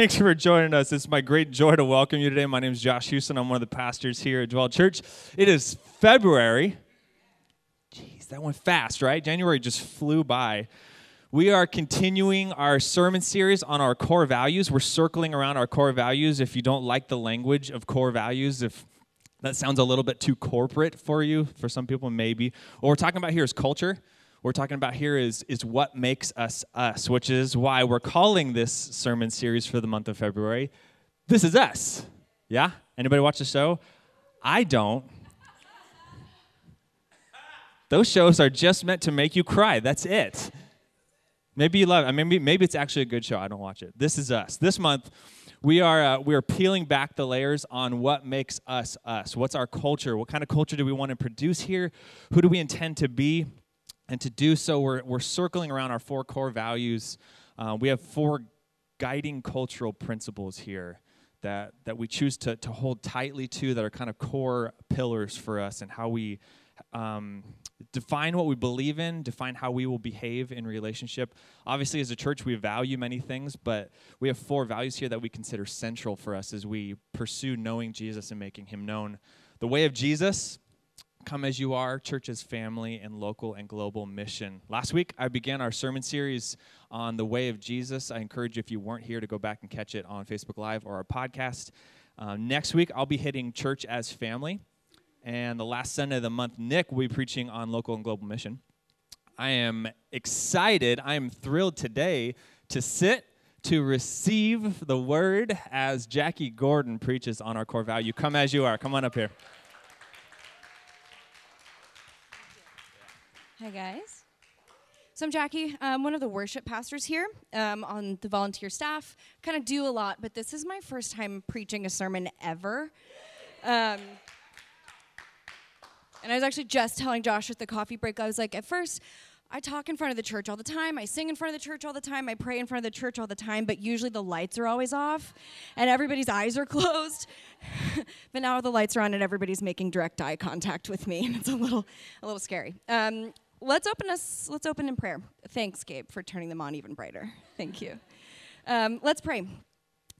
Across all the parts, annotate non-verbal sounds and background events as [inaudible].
Thanks for joining us. It's my great joy to welcome you today. My name is Josh Houston. I'm one of the pastors here at Dwell Church. It is February. Jeez, that went fast, right? January just flew by. We are continuing our sermon series on our core values. We're circling around our core values. If you don't like the language of core values, if that sounds a little bit too corporate for you, for some people, maybe. What we're talking about here is culture we're talking about here is, is what makes us us, which is why we're calling this sermon series for the month of February, This is Us. Yeah? Anybody watch the show? I don't. Those shows are just meant to make you cry. That's it. Maybe you love it. Maybe, maybe it's actually a good show. I don't watch it. This is us. This month, we are uh, we are peeling back the layers on what makes us us. What's our culture? What kind of culture do we want to produce here? Who do we intend to be? And to do so, we're, we're circling around our four core values. Uh, we have four guiding cultural principles here that, that we choose to, to hold tightly to that are kind of core pillars for us and how we um, define what we believe in, define how we will behave in relationship. Obviously, as a church, we value many things, but we have four values here that we consider central for us as we pursue knowing Jesus and making him known. The way of Jesus Come as you are, church's family and local and global mission. Last week, I began our sermon series on the way of Jesus. I encourage you, if you weren't here, to go back and catch it on Facebook Live or our podcast. Uh, next week, I'll be hitting church as family. And the last Sunday of the month, Nick will be preaching on local and global mission. I am excited. I am thrilled today to sit to receive the word as Jackie Gordon preaches on our core value. Come as you are. Come on up here. Hi, guys. So I'm Jackie. I'm one of the worship pastors here um, on the volunteer staff. Kind of do a lot, but this is my first time preaching a sermon ever. Um, and I was actually just telling Josh at the coffee break, I was like, at first, I talk in front of the church all the time. I sing in front of the church all the time. I pray in front of the church all the time, but usually the lights are always off and everybody's eyes are [laughs] closed. [laughs] but now the lights are on and everybody's making direct eye contact with me, [laughs] and it's a little, a little scary. Um, let's open us. Let's open in prayer. Thanks, Gabe, for turning them on even brighter. [laughs] Thank you. Um, let's pray.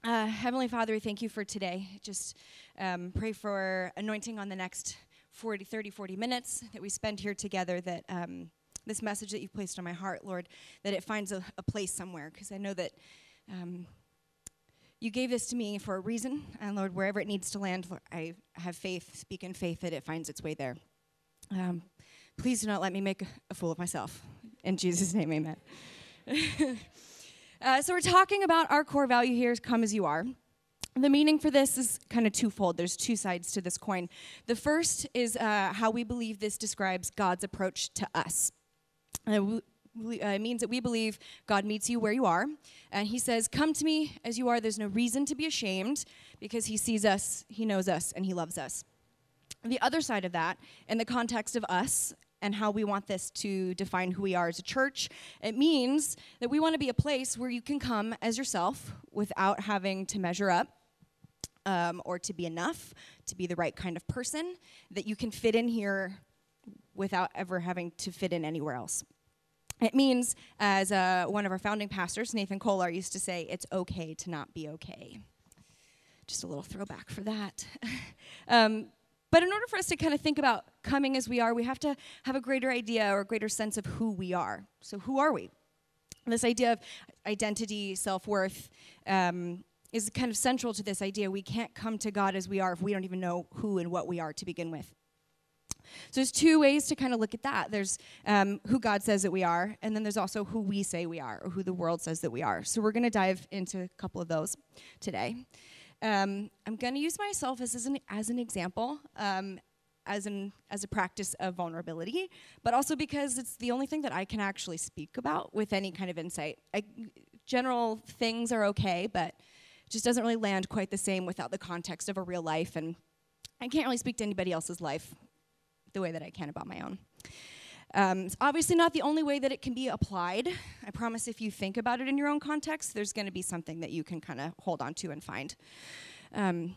Uh, Heavenly Father, we thank you for today. Just um, pray for anointing on the next 40, 30, 40 minutes that we spend here together. That um, this message that you've placed on my heart, Lord, that it finds a, a place somewhere. Because I know that um, you gave this to me for a reason. And Lord, wherever it needs to land, I have faith, speak in faith that it finds its way there. Um, Please do not let me make a fool of myself. In Jesus' name, amen. [laughs] uh, so, we're talking about our core value here come as you are. The meaning for this is kind of twofold. There's two sides to this coin. The first is uh, how we believe this describes God's approach to us. Uh, uh, it means that we believe God meets you where you are. And He says, Come to me as you are. There's no reason to be ashamed because He sees us, He knows us, and He loves us. The other side of that, in the context of us and how we want this to define who we are as a church, it means that we want to be a place where you can come as yourself without having to measure up. Um, or to be enough, to be the right kind of person, that you can fit in here without ever having to fit in anywhere else. It means, as uh, one of our founding pastors, Nathan Kolar, used to say, it's okay to not be okay. Just a little throwback for that. [laughs] um, but in order for us to kind of think about coming as we are, we have to have a greater idea or a greater sense of who we are. So, who are we? This idea of identity, self worth, um, is kind of central to this idea. We can't come to God as we are if we don't even know who and what we are to begin with. So there's two ways to kind of look at that. There's um, who God says that we are, and then there's also who we say we are, or who the world says that we are. So we're going to dive into a couple of those today. Um, I'm going to use myself as, as, an, as an example, um, as, an, as a practice of vulnerability, but also because it's the only thing that I can actually speak about with any kind of insight. I, general things are okay, but it just doesn't really land quite the same without the context of a real life, and I can't really speak to anybody else's life the way that I can about my own. Um, it's obviously not the only way that it can be applied. I promise if you think about it in your own context, there's going to be something that you can kind of hold on to and find. Um,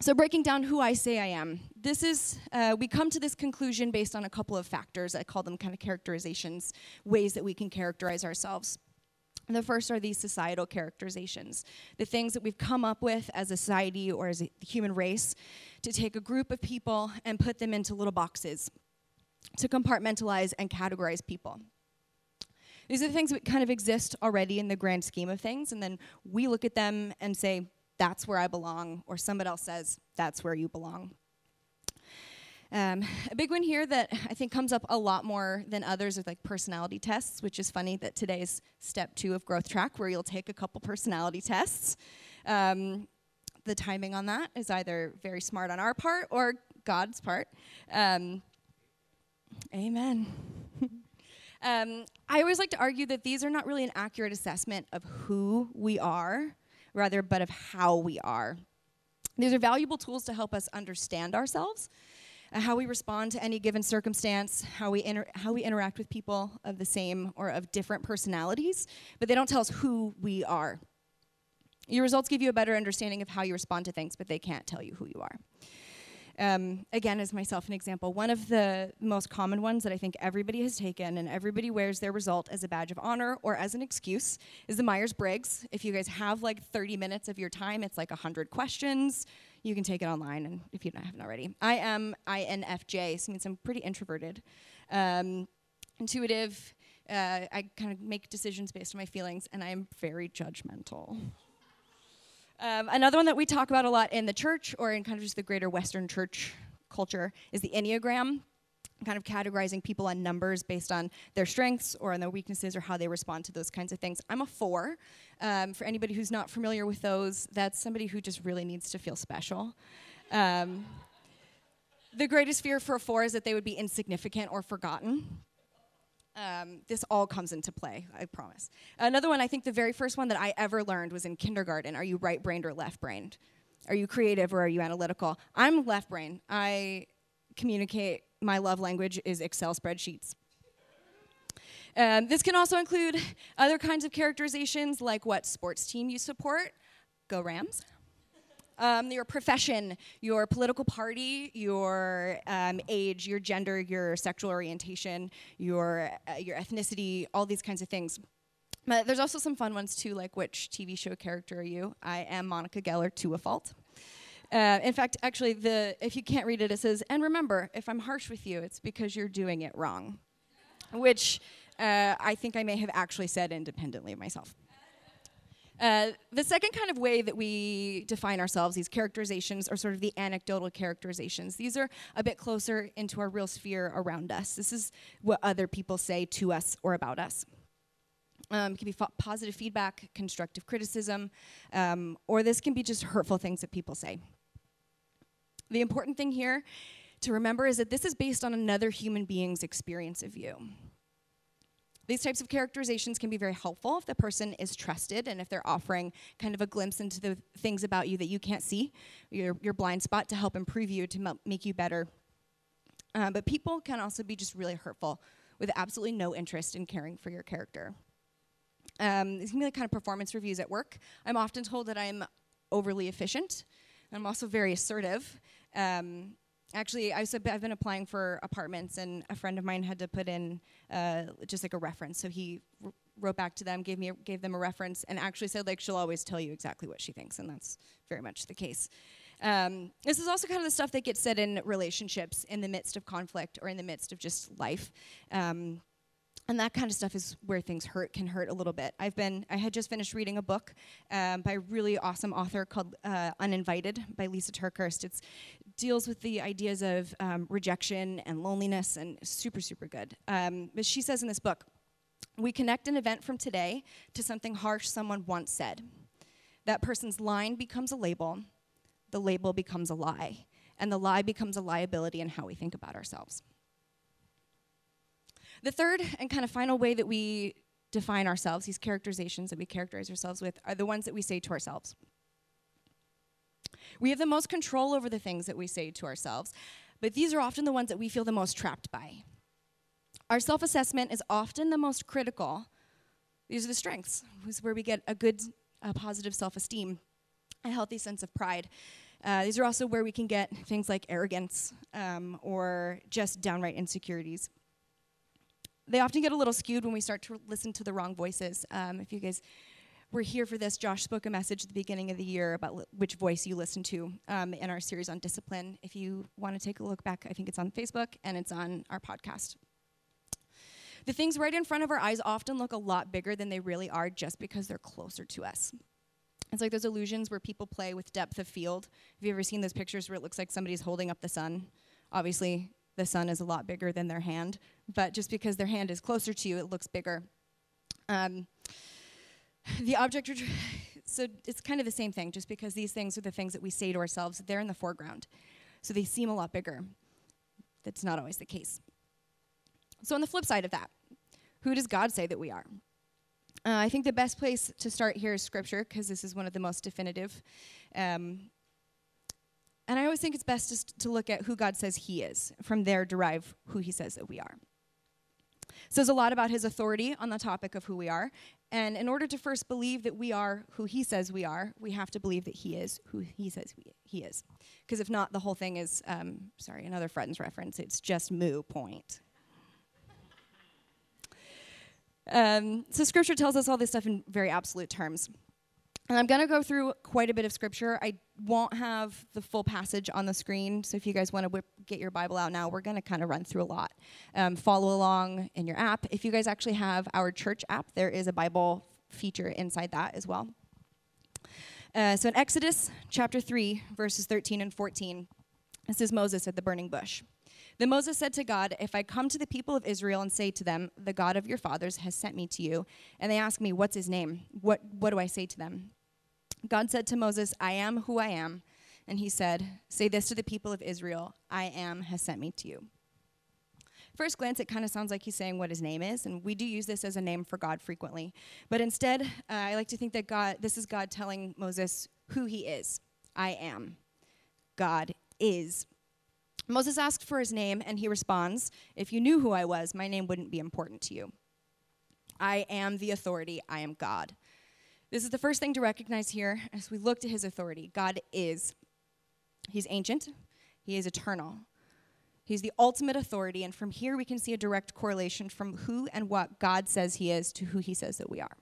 so, breaking down who I say I am, this is, uh, we come to this conclusion based on a couple of factors. I call them kind of characterizations, ways that we can characterize ourselves. The first are these societal characterizations, the things that we've come up with as a society or as a human race to take a group of people and put them into little boxes, to compartmentalize and categorize people. These are the things that kind of exist already in the grand scheme of things, and then we look at them and say, that's where I belong, or somebody else says, that's where you belong. Um, a big one here that I think comes up a lot more than others is like personality tests, which is funny that today's step two of Growth Track, where you'll take a couple personality tests. Um, the timing on that is either very smart on our part or God's part. Um, amen. [laughs] Um, I always like to argue that these are not really an accurate assessment of who we are, rather, but of how we are. These are valuable tools to help us understand ourselves uh, how we respond to any given circumstance, how we, inter- how we interact with people of the same or of different personalities, but they don't tell us who we are. Your results give you a better understanding of how you respond to things, but they can't tell you who you are. Um, again, as myself an example, one of the most common ones that I think everybody has taken and everybody wears their result as a badge of honor or as an excuse is the Myers Briggs. If you guys have like 30 minutes of your time, it's like 100 questions. You can take it online, and if you haven't already. I am INFJ, so it means I'm pretty introverted, um, intuitive. Uh, I kind of make decisions based on my feelings, and I am very judgmental. Um, another one that we talk about a lot in the church or in kind of just the greater Western church culture is the Enneagram kind of categorizing people on numbers based on their strengths or on their weaknesses or how they respond to those kinds of things. I'm a four. Um, for anybody who's not familiar with those, that's somebody who just really needs to feel special. Um, the greatest fear for a four is that they would be insignificant or forgotten. Um, this all comes into play, I promise. Another one, I think the very first one that I ever learned was in kindergarten. Are you right brained or left brained? Are you creative or are you analytical? I'm left brain. I communicate my love language is Excel spreadsheets. Um, this can also include other kinds of characterizations like what sports team you support. Go Rams. Um, your profession, your political party, your um, age, your gender, your sexual orientation, your, uh, your ethnicity, all these kinds of things. But there's also some fun ones too, like which TV show character are you? I am Monica Geller to a fault. Uh, in fact, actually, the if you can't read it, it says, "And remember, if I'm harsh with you, it's because you're doing it wrong," which uh, I think I may have actually said independently of myself. Uh, the second kind of way that we define ourselves, these characterizations, are sort of the anecdotal characterizations. These are a bit closer into our real sphere around us. This is what other people say to us or about us. Um, it can be positive feedback, constructive criticism, um, or this can be just hurtful things that people say. The important thing here to remember is that this is based on another human being's experience of you. These types of characterizations can be very helpful if the person is trusted and if they're offering kind of a glimpse into the things about you that you can't see, your, your blind spot to help improve you, to make you better. Uh, but people can also be just really hurtful with absolutely no interest in caring for your character. Um, these can be like kind of performance reviews at work. I'm often told that I'm overly efficient. I'm also very assertive. Um, actually, I have been applying for apartments, and a friend of mine had to put in uh, just like a reference. So he wrote back to them, gave me a, gave them a reference, and actually said like she'll always tell you exactly what she thinks, and that's very much the case. Um, this is also kind of the stuff that gets said in relationships in the midst of conflict or in the midst of just life. Um, and that kind of stuff is where things hurt can hurt a little bit i've been i had just finished reading a book um, by a really awesome author called uh, uninvited by Lysa TerKeurst it deals with the ideas of um, rejection and loneliness and super super good. Um, but she says in this book we connect an event from today to something harsh someone once said. That person's line becomes a label the label becomes a lie and the lie becomes a liability in how we think about ourselves. The third and kind of final way that we define ourselves, these characterizations that we characterize ourselves with, are the ones that we say to ourselves. We have the most control over the things that we say to ourselves, but these are often the ones that we feel the most trapped by. Our self assessment is often the most critical. These are the strengths, this is where we get a good, uh, positive self esteem, a healthy sense of pride. Uh, these are also where we can get things like arrogance um, or just downright insecurities they often get a little skewed when we start to listen to the wrong voices. Um, if you guys were here for this, Josh spoke a message at the beginning of the year about which voice you listen to um, in our series on discipline. If you want to take a look back, I think it's on Facebook and it's on our podcast. The things right in front of our eyes often look a lot bigger than they really are just because they're closer to us. It's like those illusions where people play with depth of field. Have you ever seen those pictures where it looks like somebody's holding up the sun? Obviously, the sun is a lot bigger than their hand, but just because their hand is closer to you, it looks bigger. Um, [laughs] the object, [laughs] so it's kind of the same thing, just because these things are the things that we say to ourselves, they're in the foreground. So they seem a lot bigger. That's not always the case. So, on the flip side of that, who does God say that we are? Uh, I think the best place to start here is Scripture, because this is one of the most definitive. Um, and I always think it's best just to look at who God says He is. From there, derive who He says that we are. Says a lot about His authority on the topic of who we are. And in order to first believe that we are who He says we are, we have to believe that He is who He says we, He is. Because if not, the whole thing is, um, sorry, another Friends reference, it's just moo point. Um, so scripture tells us all this stuff in very absolute terms. And I'm going to go through quite a bit of scripture. I won't have the full passage on the screen, so if you guys want to get your Bible out now, we're going to kind of run through a lot. Um, follow along in your app. If you guys actually have our church app, there is a Bible feature inside that as well. Uh, so in Exodus chapter 3, verses 13 and 14, this is Moses at the burning bush. Then Moses said to God, If I come to the people of Israel and say to them, The God of your fathers has sent me to you, and they ask me, What's his name? What, what do I say to them? God said to Moses, I am who I am. And he said, Say this to the people of Israel I am has sent me to you. First glance, it kind of sounds like he's saying what his name is, and we do use this as a name for God frequently. But instead, uh, I like to think that God, this is God telling Moses who he is. I am. God is. Moses asked for his name, and he responds, If you knew who I was, my name wouldn't be important to you. I am the authority, I am God. This is the first thing to recognize here as we look to his authority. God is. He's ancient, he is eternal. He's the ultimate authority, and from here we can see a direct correlation from who and what God says he is to who he says that we are.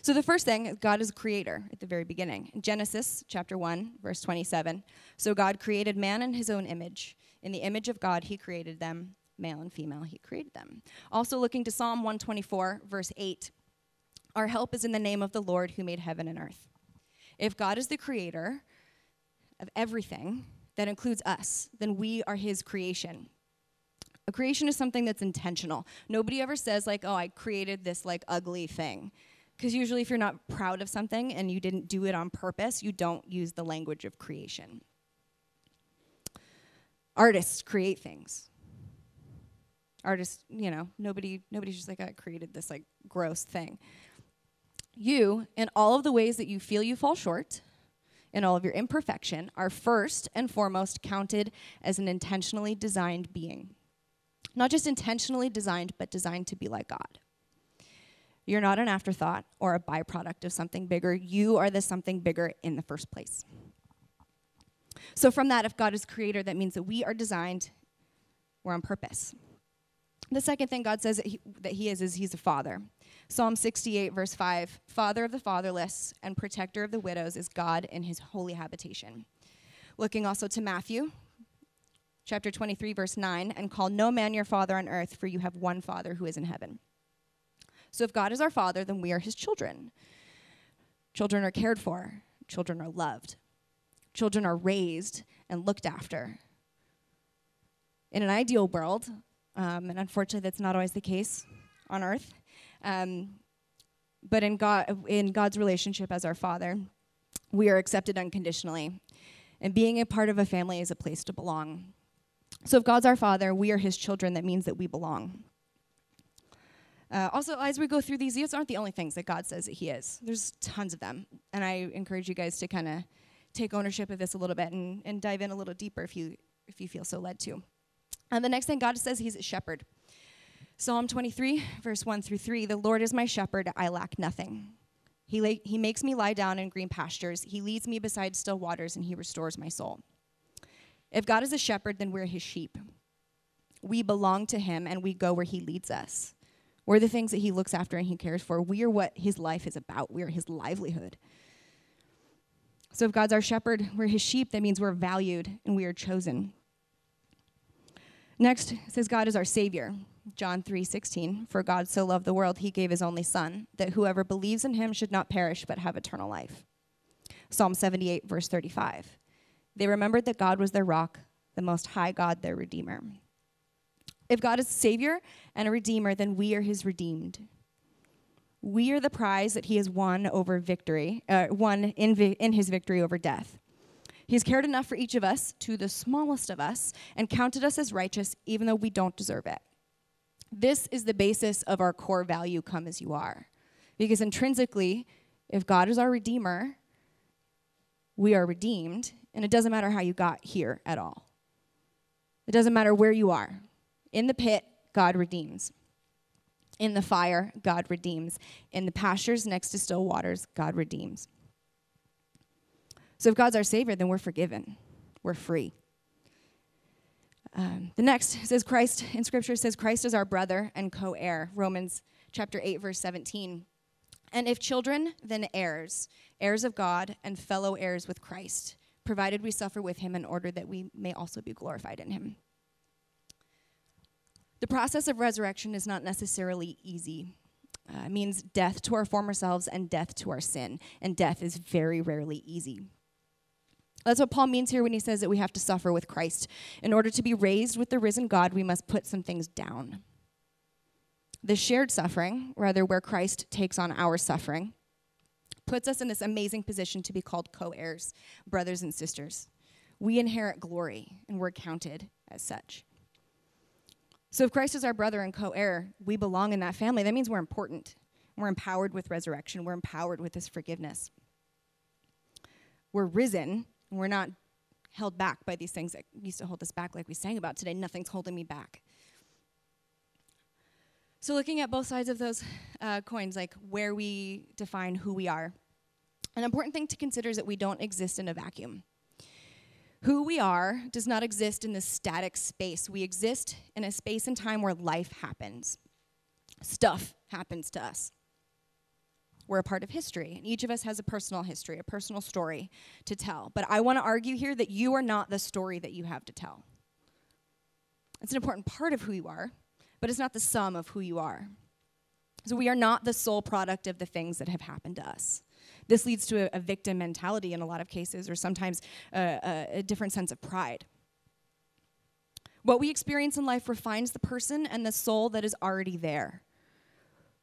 So the first thing, God is creator at the very beginning. In Genesis chapter 1, verse 27. So God created man in his own image. In the image of God, he created them. Male and female, he created them. Also looking to Psalm 124, verse 8. Our help is in the name of the Lord who made heaven and earth. If God is the creator of everything, that includes us, then we are his creation. A creation is something that's intentional. Nobody ever says, like, oh, I created this, like, ugly thing. Because usually, if you're not proud of something and you didn't do it on purpose, you don't use the language of creation. Artists create things. Artists, you know, nobody, nobody's just like, I created this like gross thing. You, in all of the ways that you feel you fall short, in all of your imperfection, are first and foremost counted as an intentionally designed being. Not just intentionally designed, but designed to be like God. You're not an afterthought or a byproduct of something bigger. You are the something bigger in the first place. So, from that, if God is creator, that means that we are designed, we're on purpose. The second thing God says that he, that he is, is He's a father. Psalm 68, verse 5 Father of the fatherless and protector of the widows is God in His holy habitation. Looking also to Matthew chapter 23, verse 9 and call no man your father on earth, for you have one Father who is in heaven. So if God is our Father, then we are His children. Children are cared for, children are loved, children are raised and looked after. In an ideal world, um, and unfortunately that's not always the case on earth, um, but in, God, in God's relationship as our Father, we are accepted unconditionally. And being a part of a family is a place to belong. So if God's our Father, we are His children, that means that we belong. Uh, also, as we go through these, these aren't the only things that God says that He is. There's tons of them. And I encourage you guys to kind of take ownership of this a little bit and, and dive in a little deeper if you, if you feel so led to. And the next thing God says, He's a shepherd. Psalm 23, verse 1 through 3 The Lord is my shepherd, I lack nothing. He, la- he makes me lie down in green pastures. He leads me beside still waters, and He restores my soul. If God is a shepherd, then we're His sheep. We belong to him and we go where he leads us. We're the things that he looks after and he cares for. We are what his life is about. We are his livelihood. So if God's our shepherd, we're his sheep, that means we're valued and we are chosen. Next, says God is our savior. John 3:16 For God so loved the world he gave his only son that whoever believes in him should not perish but have eternal life. Psalm 78 verse 35 They remembered that God was their rock, the most high God their redeemer. If God is a savior and a redeemer then we are his redeemed. We are the prize that he has won over victory, uh, won in, vi- in his victory over death. He has cared enough for each of us, to the smallest of us, and counted us as righteous even though we don't deserve it. This is the basis of our core value come as you are. Because intrinsically, if God is our Redeemer, we are redeemed, and it doesn't matter how you got here at all. It doesn't matter where you are. In the pit, God redeems. In the fire, God redeems. In the pastures next to still waters, God redeems. So if God's our Savior, then we're forgiven, we're free. Um, the next says Christ in Scripture says Christ is our brother and co-heir. Romans chapter eight verse seventeen. And if children, then heirs, heirs of God and fellow heirs with Christ, provided we suffer with him in order that we may also be glorified in him. The process of resurrection is not necessarily easy. Uh, it means death to our former selves and death to our sin, and death is very rarely easy. That's what Paul means here when he says that we have to suffer with Christ. In order to be raised with the risen God, we must put some things down. The shared suffering, rather, where Christ takes on our suffering, puts us in this amazing position to be called co heirs, brothers and sisters. We inherit glory, and we're counted as such. So, if Christ is our brother and co heir, we belong in that family. That means we're important. We're empowered with resurrection, we're empowered with this forgiveness. We're risen, and we're not held back by these things that used to hold us back, like we sang about today. Nothing's holding me back. So, looking at both sides of those uh, coins, like where we define who we are, an important thing to consider is that we don't exist in a vacuum. Who we are does not exist in this static space. We exist in a space and time where life happens, stuff happens to us. We're a part of history, and each of us has a personal history, a personal story to tell. But I want to argue here that you are not the story that you have to tell. It's an important part of who you are, but it's not the sum of who you are. So we are not the sole product of the things that have happened to us. This leads to a, a victim mentality in a lot of cases, or sometimes a, a different sense of pride. What we experience in life refines the person and the soul that is already there.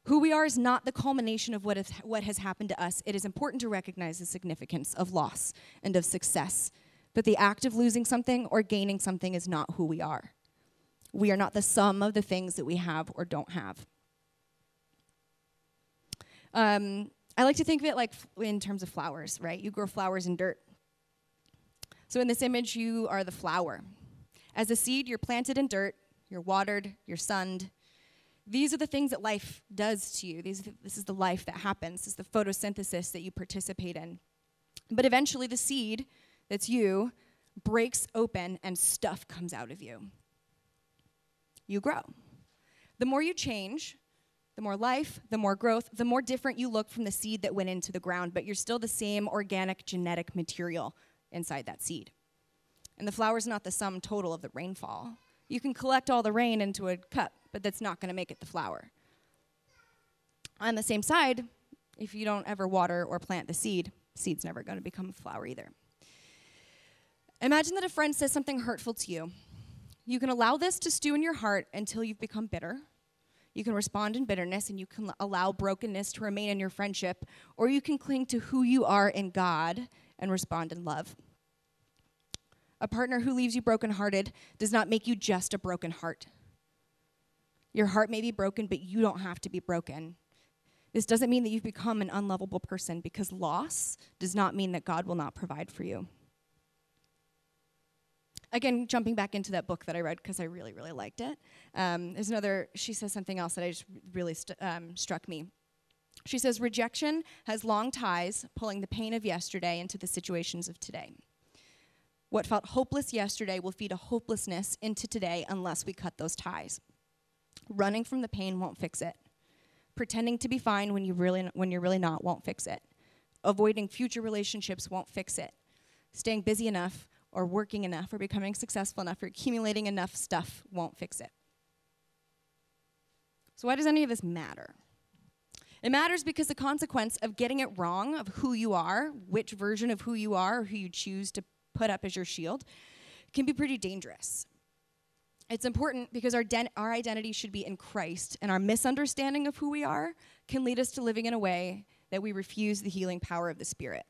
Who we are is not the culmination of what, is, what has happened to us. It is important to recognize the significance of loss and of success. But the act of losing something or gaining something is not who we are. We are not the sum of the things that we have or don't have. Um, I like to think of it like in terms of flowers, right? You grow flowers in dirt. So in this image, you are the flower. As a seed, you're planted in dirt, you're watered, you're sunned. These are the things that life does to you. These, this is the life that happens. This is the photosynthesis that you participate in. But eventually, the seed that's you breaks open and stuff comes out of you. You grow. The more you change, the more life, the more growth, the more different you look from the seed that went into the ground, but you're still the same organic genetic material inside that seed. And the flower's not the sum total of the rainfall. You can collect all the rain into a cup, but that's not going to make it the flower. On the same side, if you don't ever water or plant the seed, seed's never going to become a flower either. Imagine that a friend says something hurtful to you. You can allow this to stew in your heart until you've become bitter. You can respond in bitterness and you can allow brokenness to remain in your friendship, or you can cling to who you are in God and respond in love. A partner who leaves you brokenhearted does not make you just a broken heart. Your heart may be broken, but you don't have to be broken. This doesn't mean that you've become an unlovable person because loss does not mean that God will not provide for you. Again, jumping back into that book that I read because I really, really liked it. Um, there's another, she says something else that I just really um, struck me. She says, rejection has long ties pulling the pain of yesterday into the situations of today. What felt hopeless yesterday will feed a hopelessness into today unless we cut those ties. Running from the pain won't fix it. Pretending to be fine when, you really, when you're really not won't fix it. Avoiding future relationships won't fix it. Staying busy enough or working enough or becoming successful enough or accumulating enough stuff won't fix it. So, why does any of this matter? It matters because the consequence of getting it wrong of who you are, which version of who you are, or who you choose to put up as your shield, can be pretty dangerous. It's important because our, our identity should be in Christ, and our misunderstanding of who we are can lead us to living in a way that we refuse the healing power of the Spirit.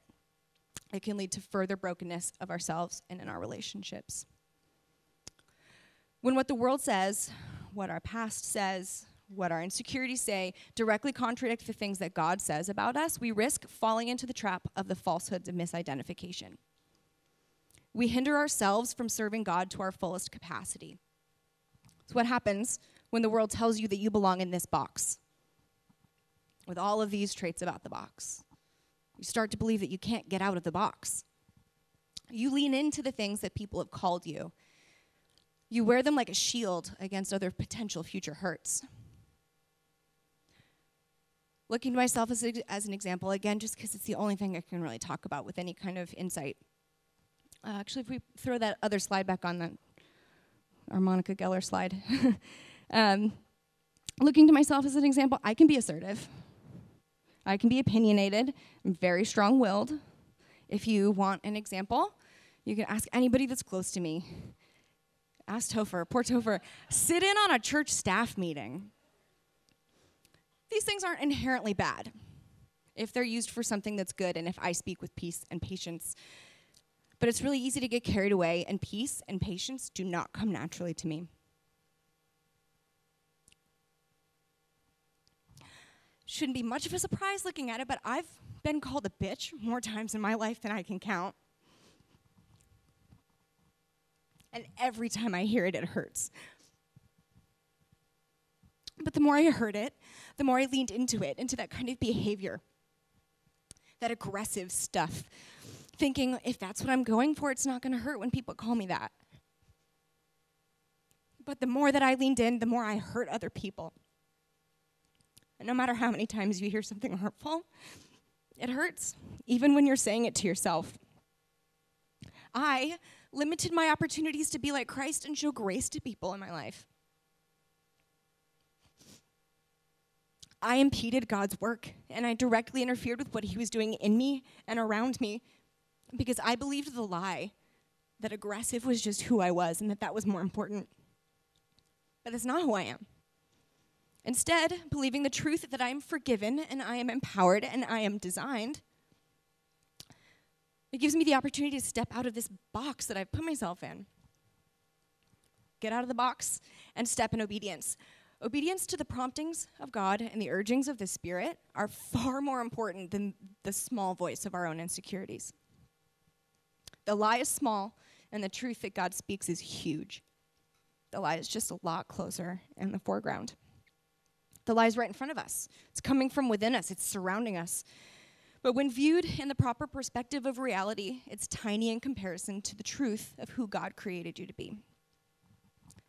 It can lead to further brokenness of ourselves and in our relationships. When what the world says, what our past says, what our insecurities say directly contradict the things that God says about us, we risk falling into the trap of the falsehoods of misidentification. We hinder ourselves from serving God to our fullest capacity. So, what happens when the world tells you that you belong in this box with all of these traits about the box? You start to believe that you can't get out of the box. You lean into the things that people have called you. You wear them like a shield against other potential future hurts looking to myself as, a, as an example, again, just because it's the only thing I can really talk about with any kind of insight. Uh, actually, if we throw that other slide back on, that our Monica Geller slide. [laughs] um, looking to myself as an example, I can be assertive. I can be opinionated. I'm very strong willed. If you want an example, you can ask anybody that's close to me. Ask Topher, poor Topher. Sit in on a church staff meeting these things aren't inherently bad if they're used for something that's good and if I speak with peace and patience. But it's really easy to get carried away, and peace and patience do not come naturally to me. Shouldn't be much of a surprise looking at it, but I've been called a bitch more times in my life than I can count. And every time I hear it, it hurts. But the more I heard it, the more I leaned into it, into that kind of behavior, that aggressive stuff, thinking if that's what I'm going for, it's not going to hurt when people call me that. But the more that I leaned in, the more I hurt other people. And no matter how many times you hear something hurtful, it hurts, even when you're saying it to yourself. I limited my opportunities to be like Christ and show grace to people in my life. I impeded God's work and I directly interfered with what He was doing in me and around me because I believed the lie that aggressive was just who I was and that that was more important. But that's not who I am. Instead, believing the truth that I am forgiven and I am empowered and I am designed, it gives me the opportunity to step out of this box that I've put myself in. Get out of the box and step in obedience. Obedience to the promptings of God and the urgings of the Spirit are far more important than the small voice of our own insecurities. The lie is small, and the truth that God speaks is huge. The lie is just a lot closer in the foreground. The lie is right in front of us, it's coming from within us, it's surrounding us. But when viewed in the proper perspective of reality, it's tiny in comparison to the truth of who God created you to be.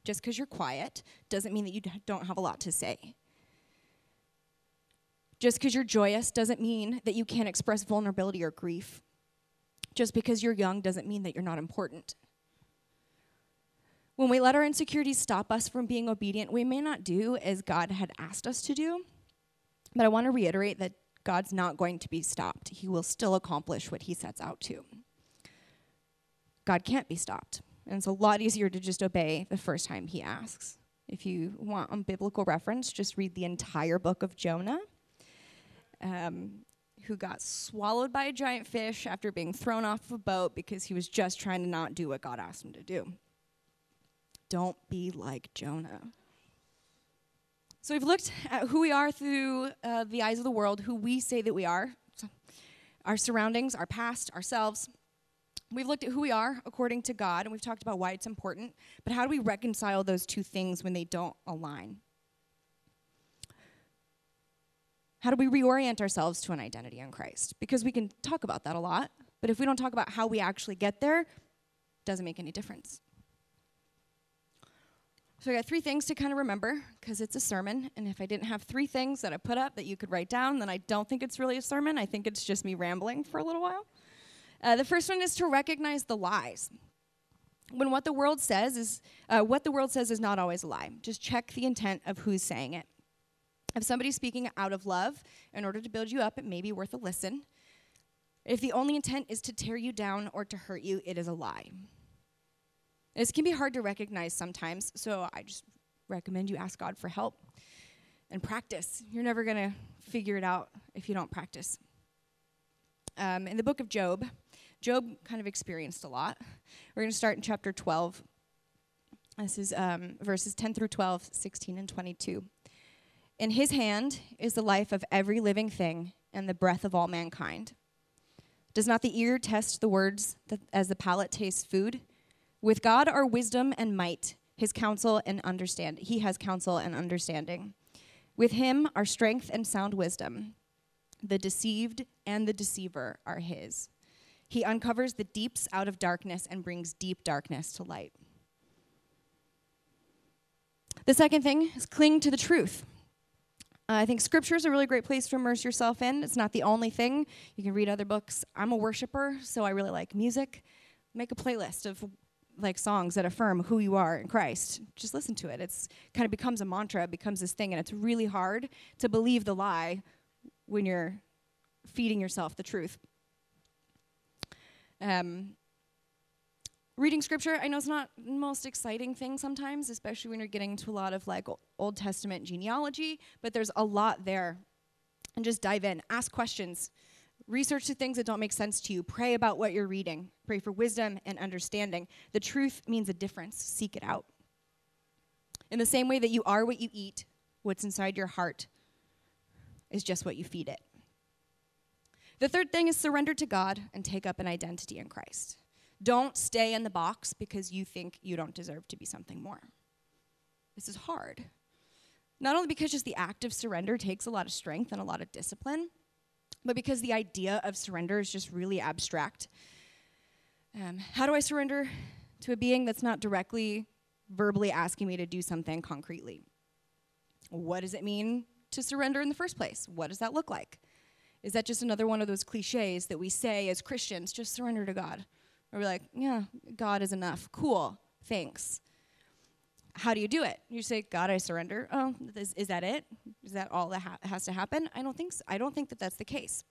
Just because you're quiet doesn't mean that you don't have a lot to say. Just because you're joyous doesn't mean that you can't express vulnerability or grief. Just because you're young doesn't mean that you're not important. When we let our insecurities stop us from being obedient, we may not do as God had asked us to do. But I want to reiterate that God's not going to be stopped. He will still accomplish what he sets out to. God can't be stopped. And it's a lot easier to just obey the first time he asks. If you want a biblical reference, just read the entire book of Jonah, um, who got swallowed by a giant fish after being thrown off of a boat because he was just trying to not do what God asked him to do. Don't be like Jonah. So we've looked at who we are through uh, the eyes of the world, who we say that we are, our surroundings, our past, ourselves. We've looked at who we are according to God, and we've talked about why it's important, but how do we reconcile those two things when they don't align? How do we reorient ourselves to an identity in Christ? Because we can talk about that a lot, but if we don't talk about how we actually get there, doesn't make any difference. So I got three things to kind of remember because it's a sermon. And if I didn't have three things that I put up that you could write down, then I don't think it's really a sermon. I think it's just me rambling for a little while. Uh, the first one is to recognize the lies. When what the world says is uh, what the world says is not always a lie. Just check the intent of who's saying it. If somebody's speaking out of love in order to build you up, it may be worth a listen. If the only intent is to tear you down or to hurt you, it is a lie. This can be hard to recognize sometimes, so I just recommend you ask God for help and practice. You're never going to figure it out if you don't practice. Um, in the book of Job, Job kind of experienced a lot. We're going to start in chapter 12. This is um, verses 10 through 12, 16, and 22. In his hand is the life of every living thing and the breath of all mankind. Does not the ear test the words as the palate tastes food? With God are wisdom and might, his counsel and understand. He has counsel and understanding. With him are strength and sound wisdom. The deceived and the deceiver are his. He uncovers the deeps out of darkness and brings deep darkness to light. The second thing is cling to the truth. Uh, I think scripture is a really great place to immerse yourself in. It's not the only thing. You can read other books. I'm a worshiper, so I really like music. Make a playlist of like songs that affirm who you are in Christ. Just listen to it. It's kind of becomes a mantra, it becomes this thing, and it's really hard to believe the lie when you're feeding yourself the truth. Um, reading scripture, I know it's not the most exciting thing sometimes, especially when you're getting to a lot of like Old Testament genealogy, but there's a lot there. And just dive in, ask questions. Research the things that don't make sense to you. Pray about what you're reading. Pray for wisdom and understanding. The truth means a difference. Seek it out. In the same way that you are what you eat, what's inside your heart is just what you feed it. The third thing is surrender to God and take up an identity in Christ. Don't stay in the box because you think you don't deserve to be something more. This is hard. Not only because just the act of surrender takes a lot of strength and a lot of discipline, but because the idea of surrender is just really abstract. Um, how do I surrender to a being that's not directly verbally asking me to do something concretely? What does it mean to surrender in the first place? What does that look like? Is that just another one of those cliches that we say as Christians, just surrender to God? Or we're like, yeah, God is enough. Cool, thanks. How do you do it? You say, God, I surrender. Oh, is, is that it? Is that all that ha- has to happen? I don't think so. I don't think that that's the case.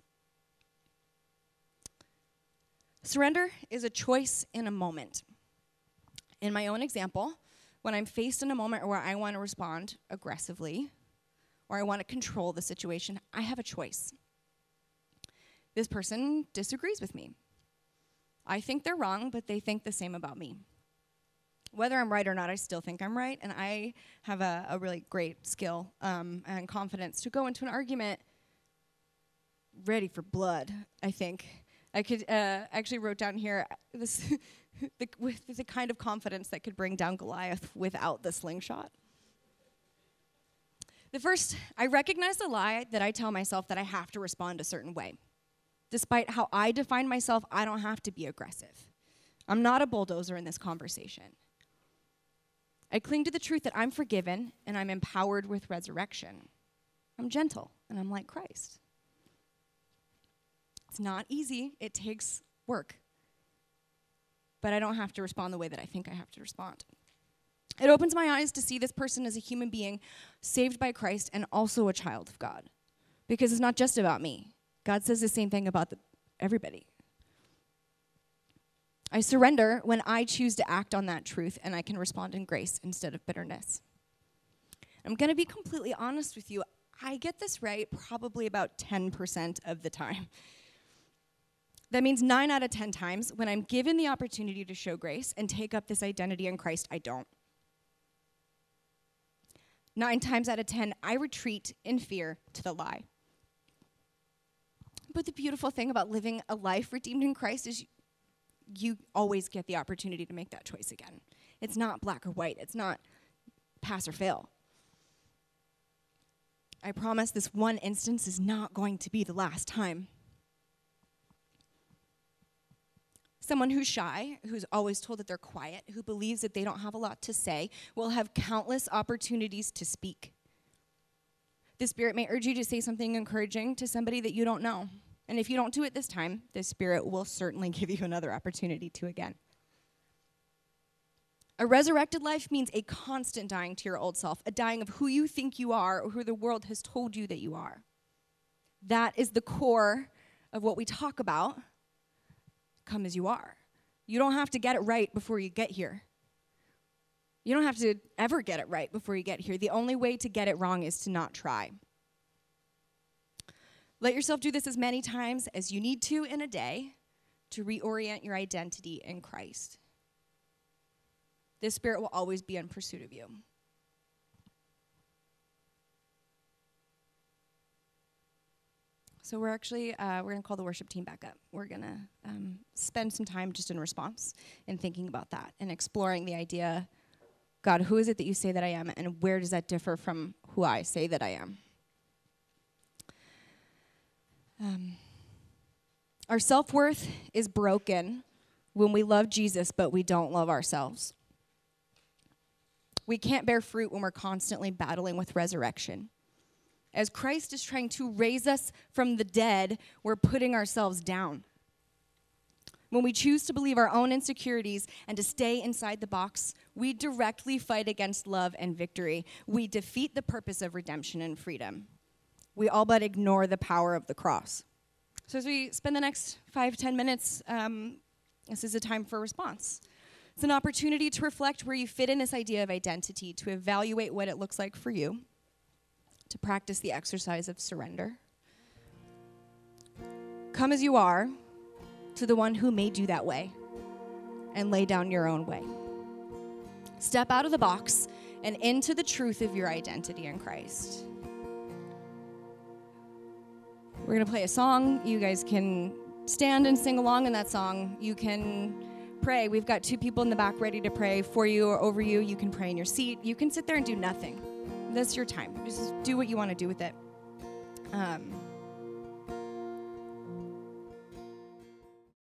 Surrender is a choice in a moment. In my own example, when I'm faced in a moment where I want to respond aggressively or I want to control the situation, I have a choice. This person disagrees with me. I think they're wrong, but they think the same about me whether I'm right or not, I still think I'm right, and I have a, a really great skill um, and confidence to go into an argument ready for blood. I think I could uh, actually wrote down here this [laughs] the, with the kind of confidence that could bring down Goliath without the slingshot. The first, I recognize the lie that I tell myself that I have to respond a certain way. Despite how I define myself, I don't have to be aggressive. I'm not a bulldozer in this conversation. I cling to the truth that I'm forgiven and I'm empowered with resurrection. I'm gentle and I'm like Christ. It's not easy, it takes work. But I don't have to respond the way that I think I have to respond. It opens my eyes to see this person as a human being saved by Christ and also a child of God. Because it's not just about me. God says the same thing about the, everybody. I surrender when I choose to act on that truth and I can respond in grace instead of bitterness. I'm going to be completely honest with you. I get this right probably about 10% of the time. That means nine out of 10 times when I'm given the opportunity to show grace and take up this identity in Christ, I don't. Nine times out of 10, I retreat in fear to the lie. But the beautiful thing about living a life redeemed in Christ is you always get the opportunity to make that choice again. It's not black or white, it's not pass or fail. I promise this one instance is not going to be the last time. Someone who's shy, who's always told that they're quiet, who believes that they don't have a lot to say, will have countless opportunities to speak. The Spirit may urge you to say something encouraging to somebody that you don't know. And if you don't do it this time, the Spirit will certainly [laughs] give you another opportunity to again. A resurrected life means a constant dying to your old self, a dying of who you think you are or who the world has told you that you are. That is the core of what we talk about. Come as you are. You don't have to get it right before you get here. You don't have to ever get it right before you get here. The only way to get it wrong is to not try. Let yourself do this as many times as you need to in a day to reorient your identity in Christ. This spirit will always be in pursuit of you. So we're actually uh, we're gonna call the worship team back up. We're gonna um, spend some time just in response and thinking about that and exploring the idea, God, who is it that you say that I am, and where does that differ from who I say that I am? Um, our self worth is broken when we love Jesus, but we don't love ourselves. We can't bear fruit when we're constantly battling with resurrection. As Christ is trying to raise us from the dead, we're putting ourselves down. When we choose to believe our own insecurities and to stay inside the box, we directly fight against love and victory. We defeat the purpose of redemption and freedom. We all but ignore the power of the cross. So, as we spend the next five, ten minutes, um, this is a time for response. It's an opportunity to reflect where you fit in this idea of identity, to evaluate what it looks like for you, to practice the exercise of surrender. Come as you are to the one who made you that way and lay down your own way. Step out of the box and into the truth of your identity in Christ. We're going to play a song. You guys can stand and sing along in that song. You can pray. We've got two people in the back ready to pray for you or over you. You can pray in your seat. You can sit there and do nothing. That's your time. Just do what you want to do with it. Um,